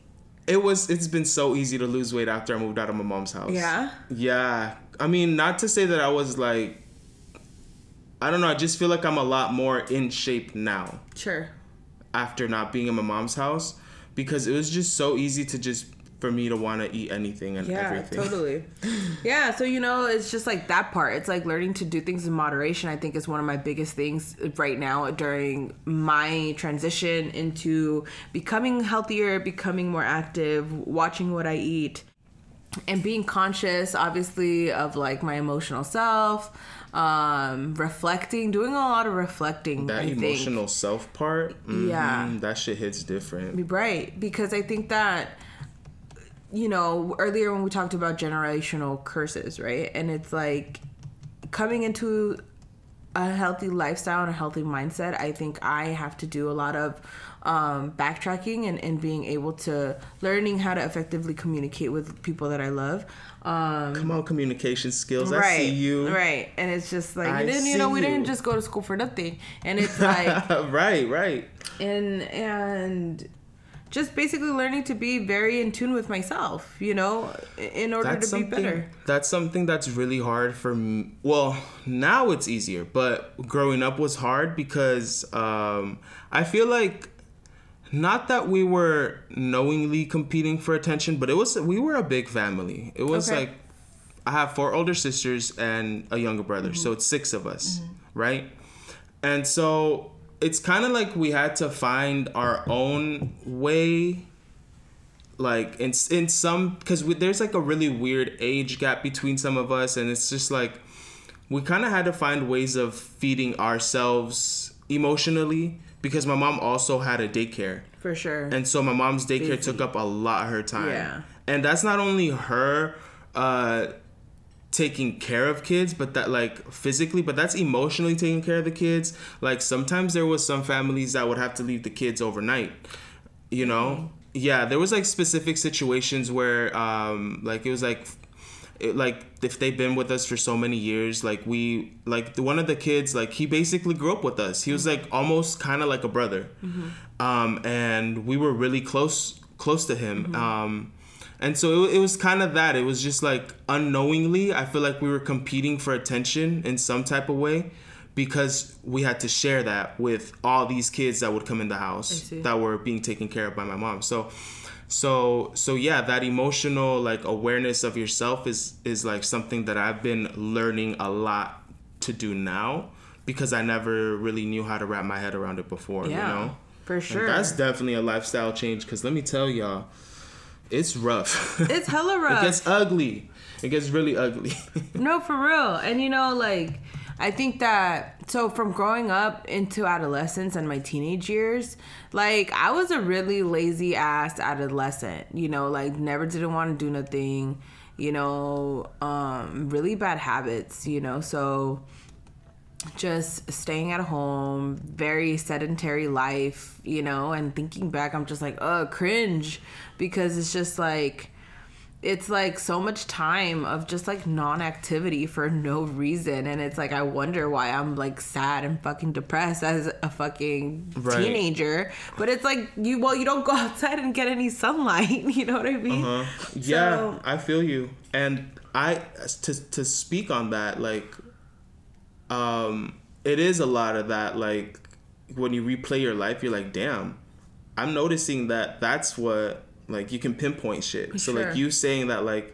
It was. It's been so easy to lose weight after I moved out of my mom's house. Yeah? Yeah. I mean, not to say that I was like. I don't know. I just feel like I'm a lot more in shape now. Sure. after not being in my mom's house because it was just so easy to just for me to want to eat anything and Yeah, everything. totally. <laughs> Yeah, so you know, it's just like that part. It's like learning to do things in moderation. I think is one of my biggest things right now during my transition into becoming healthier, becoming more active, watching what I eat, and being conscious, obviously, of like my emotional self. Um, reflecting, doing a lot of reflecting. That I think. emotional self part, mhm, Yeah. that shit hits different. Right, because I think that you know earlier when we talked about generational curses, right, and it's like coming into a healthy lifestyle and a healthy mindset, I think I have to do a lot of um, backtracking and, and being able to learning how to effectively communicate with people that I love. Um, Come on, communication skills. right, I see you. Right, and it's just like I you didn't, you know, we didn't just go to school for nothing, and it's <laughs> like right, right. and and just basically learning to be very in tune with myself, you know, in order That's to be better. That's something that's really hard for me. Well, now it's easier, but growing up was hard because um, I feel like not that we were knowingly competing for attention, but it was we were a big family. It was Okay. like I have four older sisters and a younger brother, so it's six of us, right? And so it's kind of like we had to find our own way like in in some because there's like a really weird age gap between some of us and it's just like we kind of had to find ways of feeding ourselves emotionally because my mom also had a daycare For sure. and so my mom's daycare Busy. took up a lot of her time Yeah. and that's not only her uh taking care of kids but that like physically but that's emotionally taking care of the kids. Like sometimes there was some families that would have to leave the kids overnight you know? Yeah there was like specific situations where um like it was like it, like if they've been with us for so many years like we like the, one of the kids like he basically grew up with us. He was like almost kind of like a brother. Um and we were really close close to him. Um and so it, it was kind of that. It was just like unknowingly i feel like we were competing for attention in some type of way because we had to share that with all these kids that would come in the house that were being taken care of by my mom. So so so yeah that emotional like awareness of yourself is is like something that i've been learning a lot to do now because i never really knew how to wrap my head around it before yeah, you know? for And sure. that's definitely a lifestyle change because let me tell y'all it's rough <laughs> it's hella rough. it gets ugly it gets really ugly <laughs> No, for real. And you know, like, I think that so from growing up into adolescence and my teenage years, like, I was a really lazy ass adolescent, you know, like, never didn't want to do nothing, you know, um, really bad habits, you know, so just staying at home, very sedentary life, you know, and thinking back, I'm just like, oh, cringe. Because it's just like, it's like so much time of just like non-activity for no reason. And it's like i wonder why i'm like sad and fucking depressed as a fucking Right. teenager. But it's like you well you don't go <laughs> outside and get any sunlight <laughs> you know what i mean? Uh, yeah, So- I feel you. And I to to speak on that, like, um, it is a lot of that. Like, when you replay your life, you're like, damn, I'm noticing that that's what like you can pinpoint shit. So like you saying that like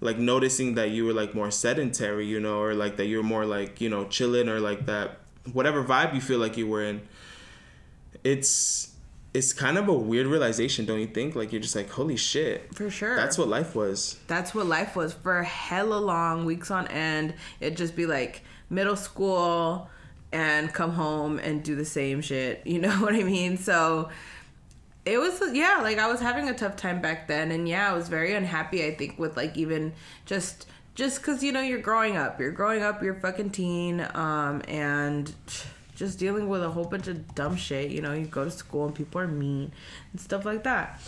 like noticing that you were like more sedentary, you know, or like that you're more like you know chilling or like that whatever vibe you feel like you were in. It's it's kind of a weird realization, don't you think? Like you're just like, holy shit, for sure that's what life was. that's what life was for hella long weeks on end it'd just be like middle school and come home and do the same shit <laughs> you know what i mean? So it was yeah like i was having a tough time back then and yeah i was very unhappy i think with like even just just because you know you're growing up. You're growing up you're fucking teen um and just dealing with a whole bunch of dumb shit you know? You go to school and people are mean and stuff like that.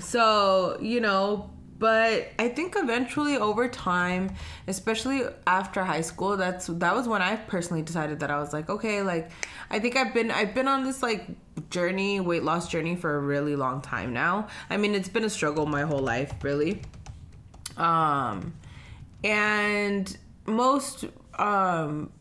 So you know but i think eventually over time especially after high school that's that was when i personally decided that i was like okay like i think i've been i've been on this like journey weight loss journey for a really long time now. I mean it's been a struggle my whole life really. Um and most um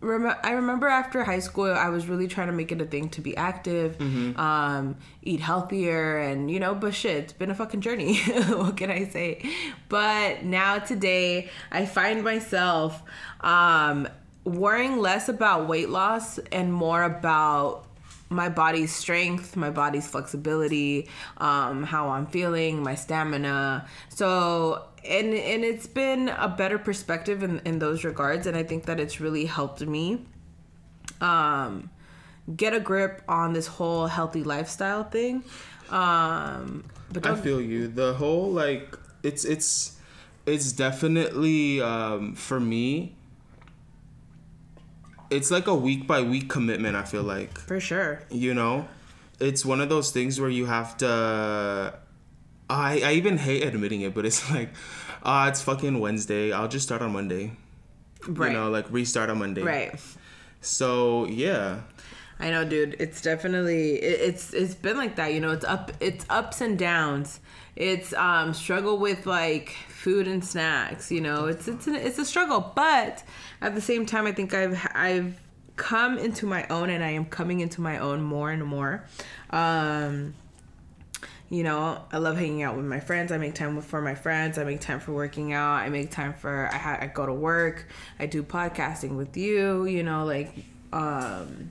rem- I remember after high school, I was really trying to make it a thing to be active, um, eat healthier, and you know, but shit, it's been a fucking journey. <laughs> what can I say? But now today, I find myself um, worrying less about weight loss and more about my body's strength, my body's flexibility, um, how I'm feeling, my stamina. So, and and it's been a better perspective in, in those regards, and I think that it's really helped me um, get a grip on this whole healthy lifestyle thing. Um, but I feel you. The whole like it's it's it's definitely um, for me. it's like a week by week commitment. I feel like For sure. you know, it's one of those things where you have to. I I even hate admitting it, but it's <laughs> like, ah, it's fucking Wednesday. I'll just start on Monday. Right. You know, like restart on Monday. right. So yeah, I know, dude. It's definitely it, it's it's been like that. You know, it's up it's ups and downs. It's um struggle with like food and snacks. You know, it's it's an, it's a struggle, but at the same time, I think I've I've come into my own, and I am coming into my own more and more. Um, you know, I love hanging out with my friends. I make time for my friends. I make time for working out. I make time for I, ha- I go to work. I do podcasting with you. You know, like um,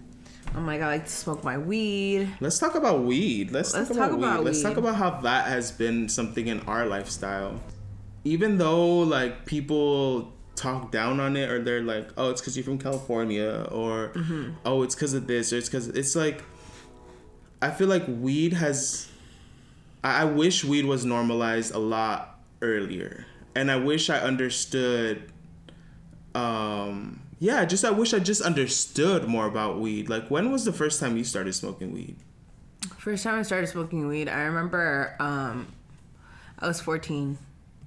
I'm like I like to smoke my weed. let's talk about weed. Let's, Let's talk, talk about, about weed. Let's talk about how that has been something in our lifestyle. Even though like people talk down on it or they're like, oh, it's because you're from California or Mm-hmm. oh, it's because of this or it's because it's like. I feel like weed has. I wish weed was normalized a lot earlier, and I wish I understood. Um, yeah, just I wish I just understood more about weed. Like, when was the first time you started smoking weed? First time I started smoking weed, I remember um, I was 14.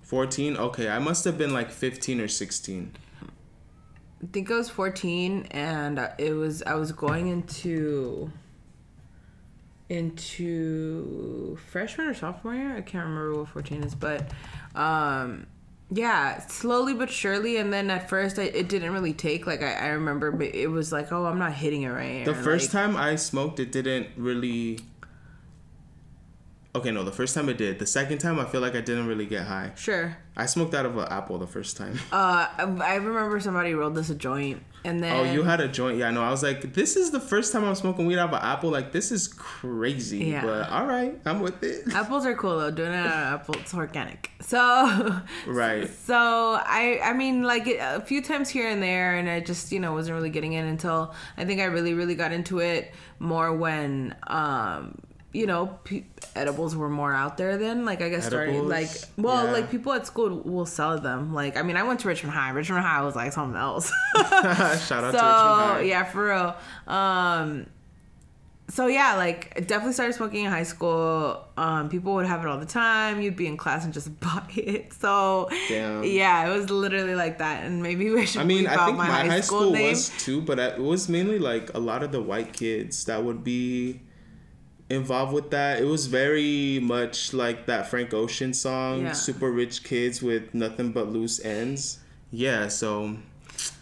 14? Okay, I must have been like 15 or 16. I think I was 14 and it was I was going into into freshman or sophomore year. I can't remember what 14 is, but um yeah, slowly but surely and then at first I, it didn't really take like I, I remember it was like, "Oh, I'm not hitting it right." The or, first like- time I smoked, it didn't really. Okay, no, the first time I did. The second time, I feel like I didn't really get high. Sure. I smoked out of an apple the first time. Uh I, I remember somebody rolled us a joint and then Oh, you had a joint? Yeah, no. I was like, this is the first time I'm smoking weed out of an apple. Like, this is crazy. Yeah. But all right, I'm with it. <laughs> Apples are cool though. Doing it out of apple, it's organic. So, <laughs> Right. So I, I mean, like it, a few times here and there, and I just, you know, wasn't really getting in until I think I really, really got into it more when, um, you know, pe- edibles were more out there then. Like I guess starting like, well, Yeah. like people at school will sell them. Like I mean, I went to Richmond High. Richmond High was like something else. <laughs> Shout out so to Richmond High. yeah for real um so yeah like I definitely started smoking in high school um people would have it all the time you'd be in class and just <laughs> buy it so Damn. yeah it was literally like that and maybe we should I mean, I think my, high school, name was too, but it was mainly like a lot of the white kids that would be involved with that. It was very much like that Frank Ocean song, Yeah. Super Rich Kids with Nothing But Loose Ends. Yeah, so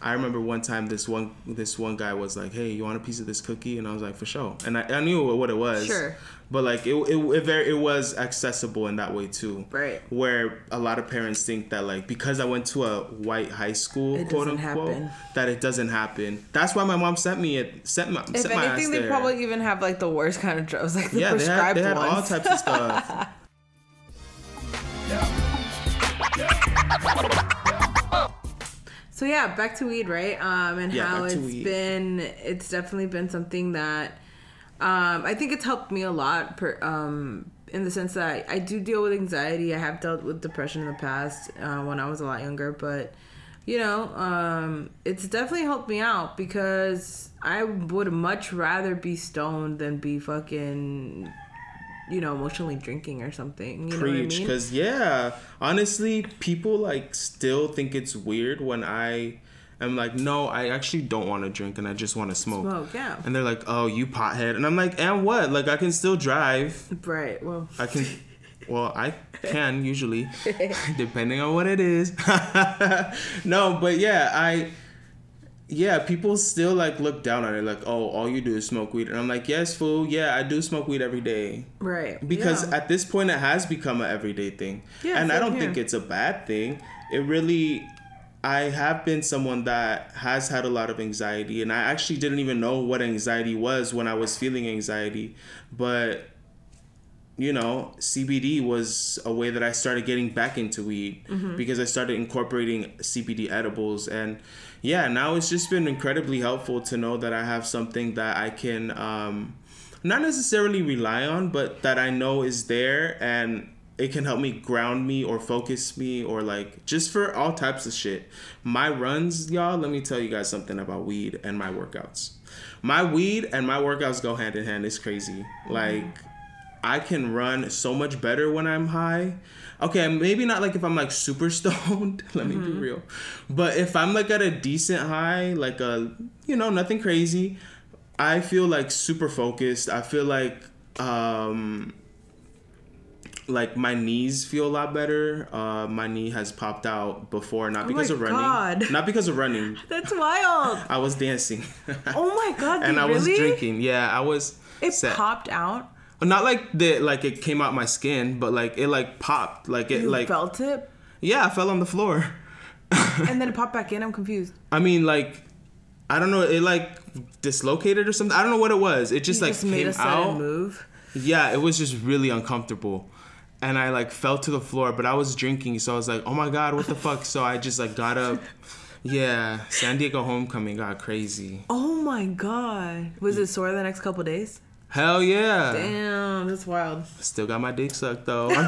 I remember one time this one this one guy was like, "Hey, you want a piece of this cookie?" And I was like, "For sure." And I, I knew what it was. Sure. But like it, it, it very it was accessible in that way too. Right. Where a lot of parents think that like because I went to a white high school, It quote unquote, happen. that it doesn't happen. That's why my mom sent me it. Sent my if sent my ass anything they there. probably even have like the worst kind of drugs like the yeah, they had, they had all types of stuff. <laughs> So yeah, back to weed, right? Um, and Yeah, how it's weed. been, it's definitely been something that, um, I think it's helped me a lot. Per, um, in the sense that I, I do deal with anxiety. I have dealt with depression in the past uh, when I was a lot younger, but you know, um, it's definitely helped me out because I would much rather be stoned than be fucking, you know, emotionally drinking or something. You know what I Preach, mean? because yeah, honestly, people like still think it's weird when I am like, no, I actually don't want to drink and I just want to smoke. Smoke, yeah. And they're like, oh, you pothead, and I'm like, and what? Like I can still drive. Right. Well. I can. Well, I <laughs> can usually, <laughs> depending on what it is. <laughs> no, but yeah, I. Yeah, people still like look down on it, like, oh, all you do is smoke weed, and I'm like, yes, fool, yeah, I do smoke weed every day Right. because yeah. at this point it has become an everyday thing, Yeah, and I don't here. think it's a bad thing. It really. I have been someone that has had a lot of anxiety, and I actually didn't even know what anxiety was when I was feeling anxiety. But you know, CBD was a way that I started getting back into weed Mm-hmm. because I started incorporating CBD edibles. And yeah, now it's just been incredibly helpful to know that I have something that I can um, not necessarily rely on, but that I know is there. And it can help me ground me or focus me or like just for all types of shit. My runs, y'all, let me tell you guys something about weed and my workouts. My weed and my workouts go hand in hand. It's crazy. Like I can run so much better when I'm high. Okay, maybe not like if I'm like super stoned. <laughs> Let me be real. But if I'm like at a decent high, like a you know, nothing crazy, I feel like super focused. I feel like um like my knees feel a lot better. Uh, my knee has popped out before, not because my of running, God. not because of running. <laughs> That's wild. I was dancing. <laughs> Oh my god, and I was drinking. Yeah, I was. It set. popped out. Not like the like it came out my skin, but like it like popped. Like it You like felt it, yeah, I fell on the floor. and then it popped back in. I'm confused. <laughs> I mean, like I don't know, it like dislocated or something. I don't know what it was. It just You like just made came a sudden out. move. Yeah, it was just really uncomfortable. And I like fell to the floor, but I was drinking, so I was like, "Oh my god, what the <laughs> fuck?" So I just like got up. Yeah, San Diego homecoming got crazy. Oh my god. Was it sore the next couple days? Hell yeah! Damn, that's wild. Still got my dick sucked though. <laughs>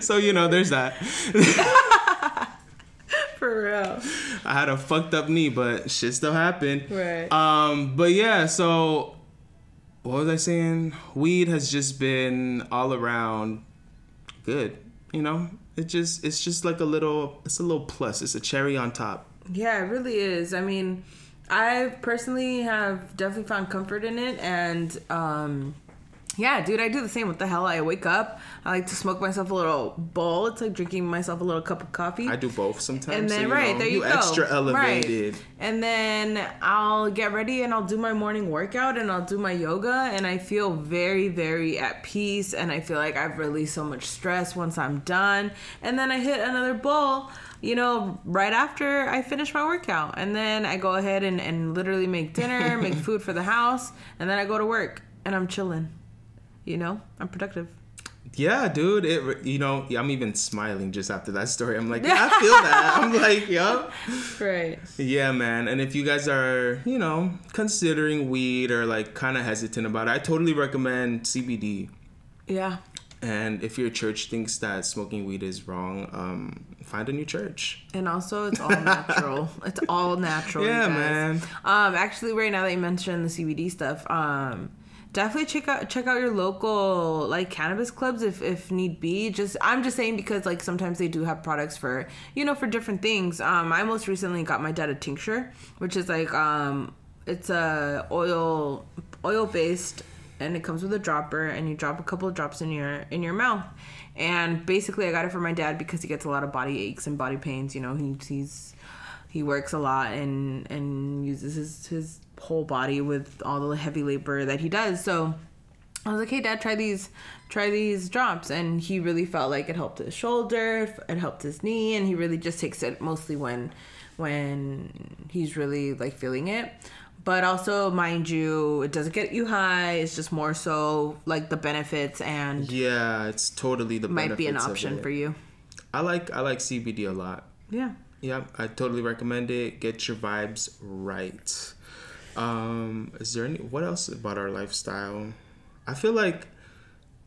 So you know, there's that. <laughs> For real. I had a fucked up knee, but shit still happened. Right. Um, but yeah, so what was I saying? Weed has just been all around good. You know, it just it's just like a little it's a little plus. It's a cherry on top. Yeah, it really is. I mean, I personally have definitely found comfort in it, and um, yeah, dude, I do the same. What the hell? I wake up, I like to smoke myself a little bowl. It's like drinking myself a little cup of coffee. I do both sometimes. and then you right know, there you, go extra elevated. right. and then i'll get ready and i'll do my morning workout and i'll do my yoga and i feel very very at peace and i feel like i've released so much stress once i'm done and then i hit another bowl you know right after i finish my workout and then i go ahead and, and literally make dinner <laughs> make food for the house and then i go to work and i'm chilling you know i'm productive Yeah, dude. It you know I'm even smiling just after that story. I'm like, yeah, I <laughs> feel that. I'm like, yup. right Yeah, man. And if you guys are, you know, considering weed or like kind of hesitant about it, I totally recommend CBD. yeah And if your church thinks that smoking weed is wrong, um, find a new church. And also, it's all natural. <laughs> it's all natural. Yeah, man. Um, actually, right now that you mentioned the CBD stuff, um, definitely check out check out your local like cannabis clubs if if need be. Just I'm just saying because like sometimes they do have products for you know for different things. Um, I most recently got my dad a tincture, which is like um, it's a oil oil based and it comes with a dropper and you drop a couple of drops in your in your mouth. And basically i got it for my dad because he gets a lot of body aches and body pains you know he, he's he works a lot and and uses his his whole body with all the heavy labor that he does. So I was like, "Hey, Dad, try these, try these drops," and he really felt like it helped his shoulder, it helped his knee, and he really just takes it mostly when, when he's really like feeling it. But also, mind you, it doesn't get you high. It's just more so like the benefits, and Yeah, it's totally the benefits. might be an option for you. I like I like CBD a lot. Yeah. Yeah, I totally recommend it. Get your vibes right. Um, is there any what else about our lifestyle? I feel like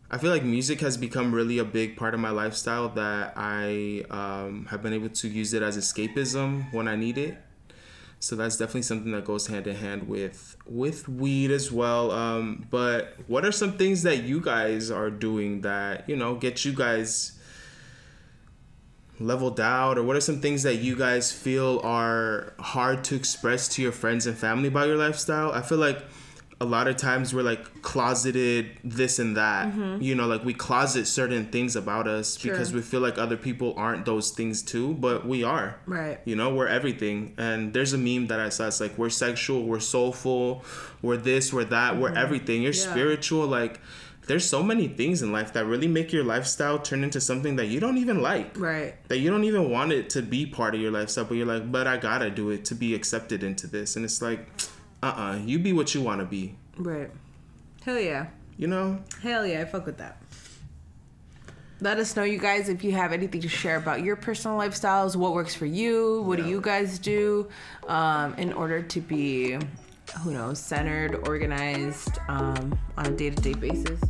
I feel like music has become really a big part of my lifestyle that I um, have been able to use it as escapism when I need it. So that's definitely something that goes hand in hand with with weed as well. Um, but what are some things that you guys are doing that you know get you guys leveled out or what are some things that you guys feel are hard to express to your friends and family about your lifestyle i feel like a lot of times we're like closeted this and that. Mm-hmm. You know like we closet certain things about us because we feel like other people aren't those things too but we are. Right. you know we're everything. And there's a meme that i saw. It's like we're sexual we're soulful we're this we're that we're mm-hmm. everything. You're Yeah. spiritual. Like there's so many things in life that really make your lifestyle turn into something that you don't even like. Right. that you don't even want it to be part of your lifestyle, but you're like, but I gotta do it to be accepted into this. And it's like, uh uh you be what you wanna be. Right. Hell yeah. You know? Hell yeah, I fuck with that. Let us know, you guys, if you have anything to share about your personal lifestyles. What works for you? What do you guys do um, in order to be, who knows, centered, organized um, on a day to day basis?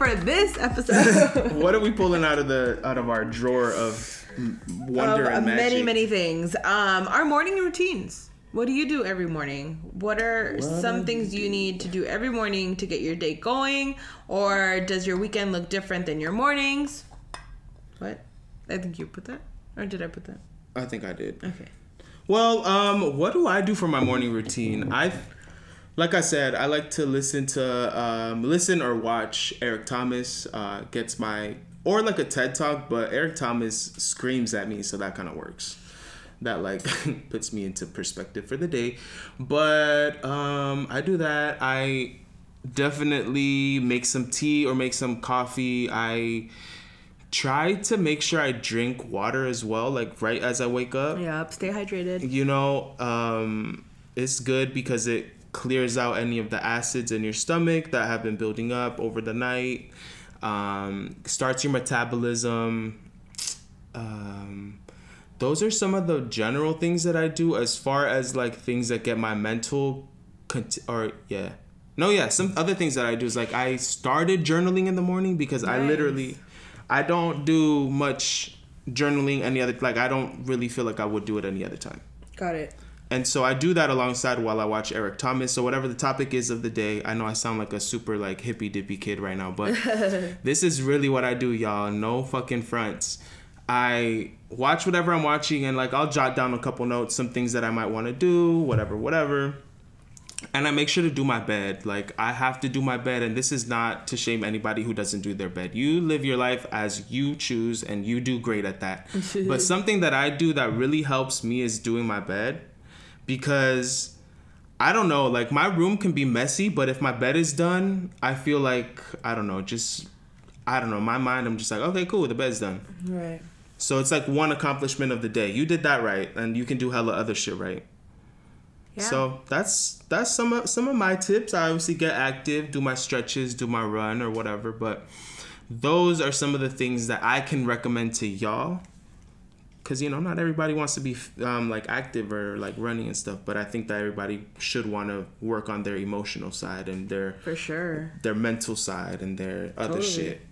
For this episode. <laughs> what are we pulling out of the out of our drawer of wonder of and magic? many, many things. Um, our morning routines. What do you do every morning? What are What some things you need to do every morning to get your day going? Or does your weekend look different than your mornings? What? I think you put that? Or did I put that? I think I did. Okay. Well, um, what do I do for my morning routine? I, like I said, I like to listen to um, listen or watch Eric Thomas. Uh, gets my or like a TED talk, but Eric Thomas screams at me, so that kind of works. That like <laughs> puts me into perspective for the day. But um, I do that. I definitely make some tea or make some coffee. I try to make sure I drink water as well, like right as I wake up Yeah, Stay hydrated. you know um, it's good because it clears out any of the acids in your stomach that have been building up over the night um, starts your metabolism. Um, those are some of the general things that i do as far as like things that get my mental cont- or yeah. No yeah some other things that i do is like i started journaling in the morning because i literally i don't do much journaling any other like i don't really feel like i would do it any other time. Got it. And so I do that alongside while I watch Eric Thomas. So whatever the topic is of the day, I know I sound like a super like hippy dippy kid right now, but <laughs> this is really what I do, y'all. No fucking fronts. I watch whatever I'm watching and like I'll jot down a couple notes, some things that I might want to do, whatever, whatever. And I make sure to do my bed. Like I have to do my bed, and this is not to shame anybody who doesn't do their bed. You live your life as you choose, and you do great at that. <laughs> but something that I do that really helps me is doing my bed, because I don't know, like my room can be messy, but if my bed is done, I feel like I don't know, just I don't know, my mind I'm just like, okay, cool, the bed's done. Right. So it's like one accomplishment of the day. You did that right, and you can do hella other shit right. Yeah. So that's that's some of some of my tips. I obviously get active, do my stretches, do my run or whatever, but those are some of the things that I can recommend to y'all. Cause you know not everybody wants to be um, like active or like running and stuff, but I think that everybody should want to work on their emotional side and their For sure. their mental side and their other shit,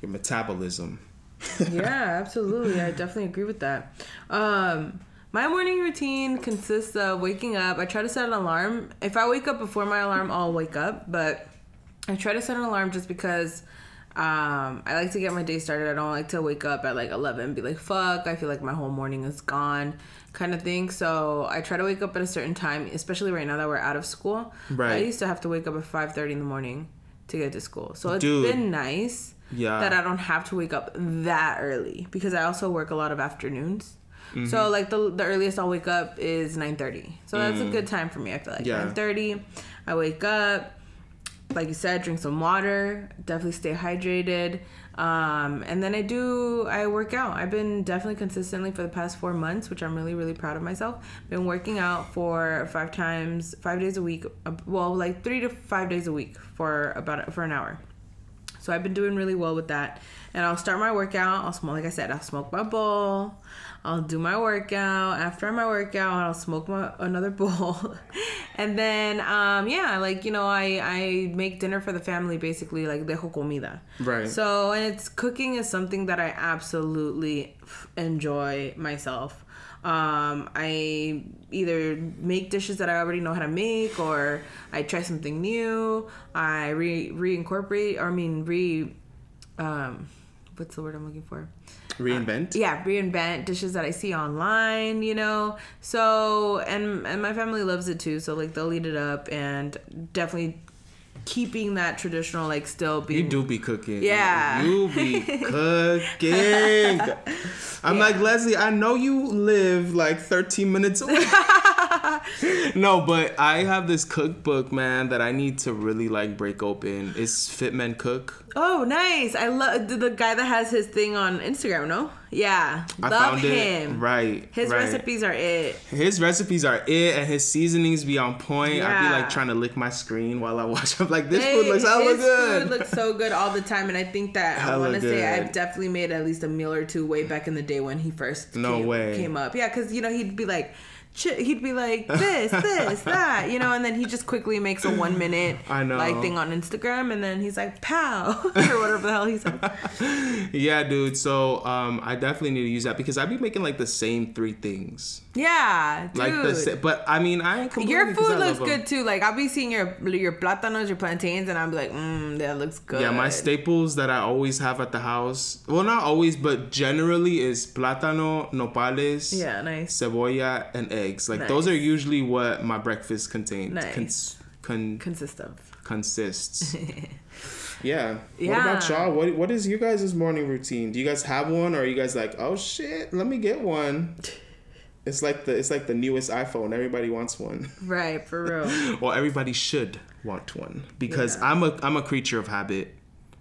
your metabolism. <laughs> yeah, absolutely. I definitely agree with that. Um, my morning routine consists of waking up. I try to set an alarm. If I wake up before my alarm, I'll wake up. But I try to set an alarm just because um, I like to get my day started. I don't like to wake up at like 11 and be like, fuck, I feel like my whole morning is gone kind of thing. So I try to wake up at a certain time, especially right now that we're out of school. Right. I used to have to wake up at 5.30 in the morning to get to school. So it's Dude. been nice Yeah. that I don't have to wake up that early because I also work a lot of afternoons. So like the the earliest I'll wake up is nine thirty. So that's a good time for me. I feel like Yeah. nine thirty. I wake up, like you said, drink some water. Definitely stay hydrated. Um, and then I do I work out. I've been definitely consistently for the past four months, which I'm really really proud of myself. Been working out for five times, five days a week. uh, Well, like three to five days a week for about for an hour. So I've been doing really well with that. And I'll start my workout. I'll smoke, like I said, I'll smoke my bowl. I'll do my workout. After my workout, I'll smoke my another <laughs> bowl. and then, um, yeah, like you know, I I make dinner for the family basically, like dejo comida. Right. So and it's cooking is something that I absolutely f- enjoy myself. Um, I either make dishes that I already know how to make, or I try something new. I re reincorporate, or I mean re, um, what's the word I'm looking for? Uh, reinvent. yeah reinvent dishes that i see online you know so and and my family loves it too so like they'll eat it up and definitely keeping that traditional like still be You do be cooking. Yeah. You be <laughs> cooking. I'm like, Leslie, I know you live like 13 minutes away. <laughs> <laughs> no, but I have this cookbook, man, that I need to really like break open. It's Fit Men Cook. Oh nice i love the, the guy that has his thing on instagram no yeah I love found him it. Right. his right. recipes are it His recipes are it, and his seasonings be on point. I'd be like trying to lick my screen while I watch. <laughs> I'm like, this Hey, food looks hella good. food looks so good all the time, and I think that I want to say. I've definitely made at least a meal or two way back in the day when he first No came, way. came up. Yeah, because you know he'd be like, he'd be like this, this, <laughs> that, you know, and then he just quickly makes a one minute I know. like thing on Instagram, and then he's like pow <laughs> or whatever the hell he said. <laughs> yeah, dude. So um, I definitely need to use that because I'd be making like the same three things. Yeah, dude. Like the sa- but I mean I ain't your food looks good too. Like I'll be seeing your your plátanos, your plantains, and I'm like, mmm, that looks good. Yeah, my staples that I always have at the house. Well, not always, but generally is plátano, nopales, Yeah, nice. cebolla, and eggs. Like those are usually what my breakfast contains. Nice. Cons- con- Consist of. consists. yeah. <laughs> yeah. What about y'all? What What is your guys' morning routine? Do you guys have one, or are you guys like, oh shit, let me get one? <laughs> It's like the it's like the newest iPhone. Everybody wants one. <laughs> Right, for real. well, everybody should want one because Yeah. I'm a I'm a creature of habit.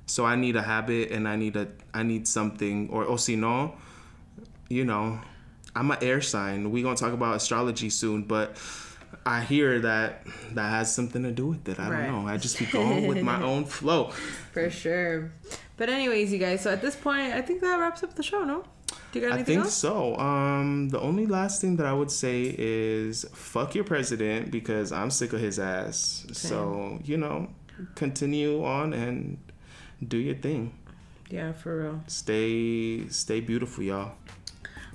So I need a habit and I need a I need something or oh, o si no, you know, I'm an air sign. We're gonna talk about astrology soon, but I hear that that has something to do with it. I Right. don't know. I just be <laughs> going with my own flow. For sure. But anyways, you guys, so at this point, I think that wraps up the show, no? Do you got anything else? I think else? so. Um, the only last thing that I would say is fuck your president because I'm sick of his ass. So you know, continue on and do your thing. Yeah, for real. Stay, stay beautiful, y'all.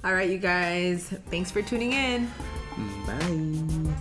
All right, you guys, thanks for tuning in. Bye.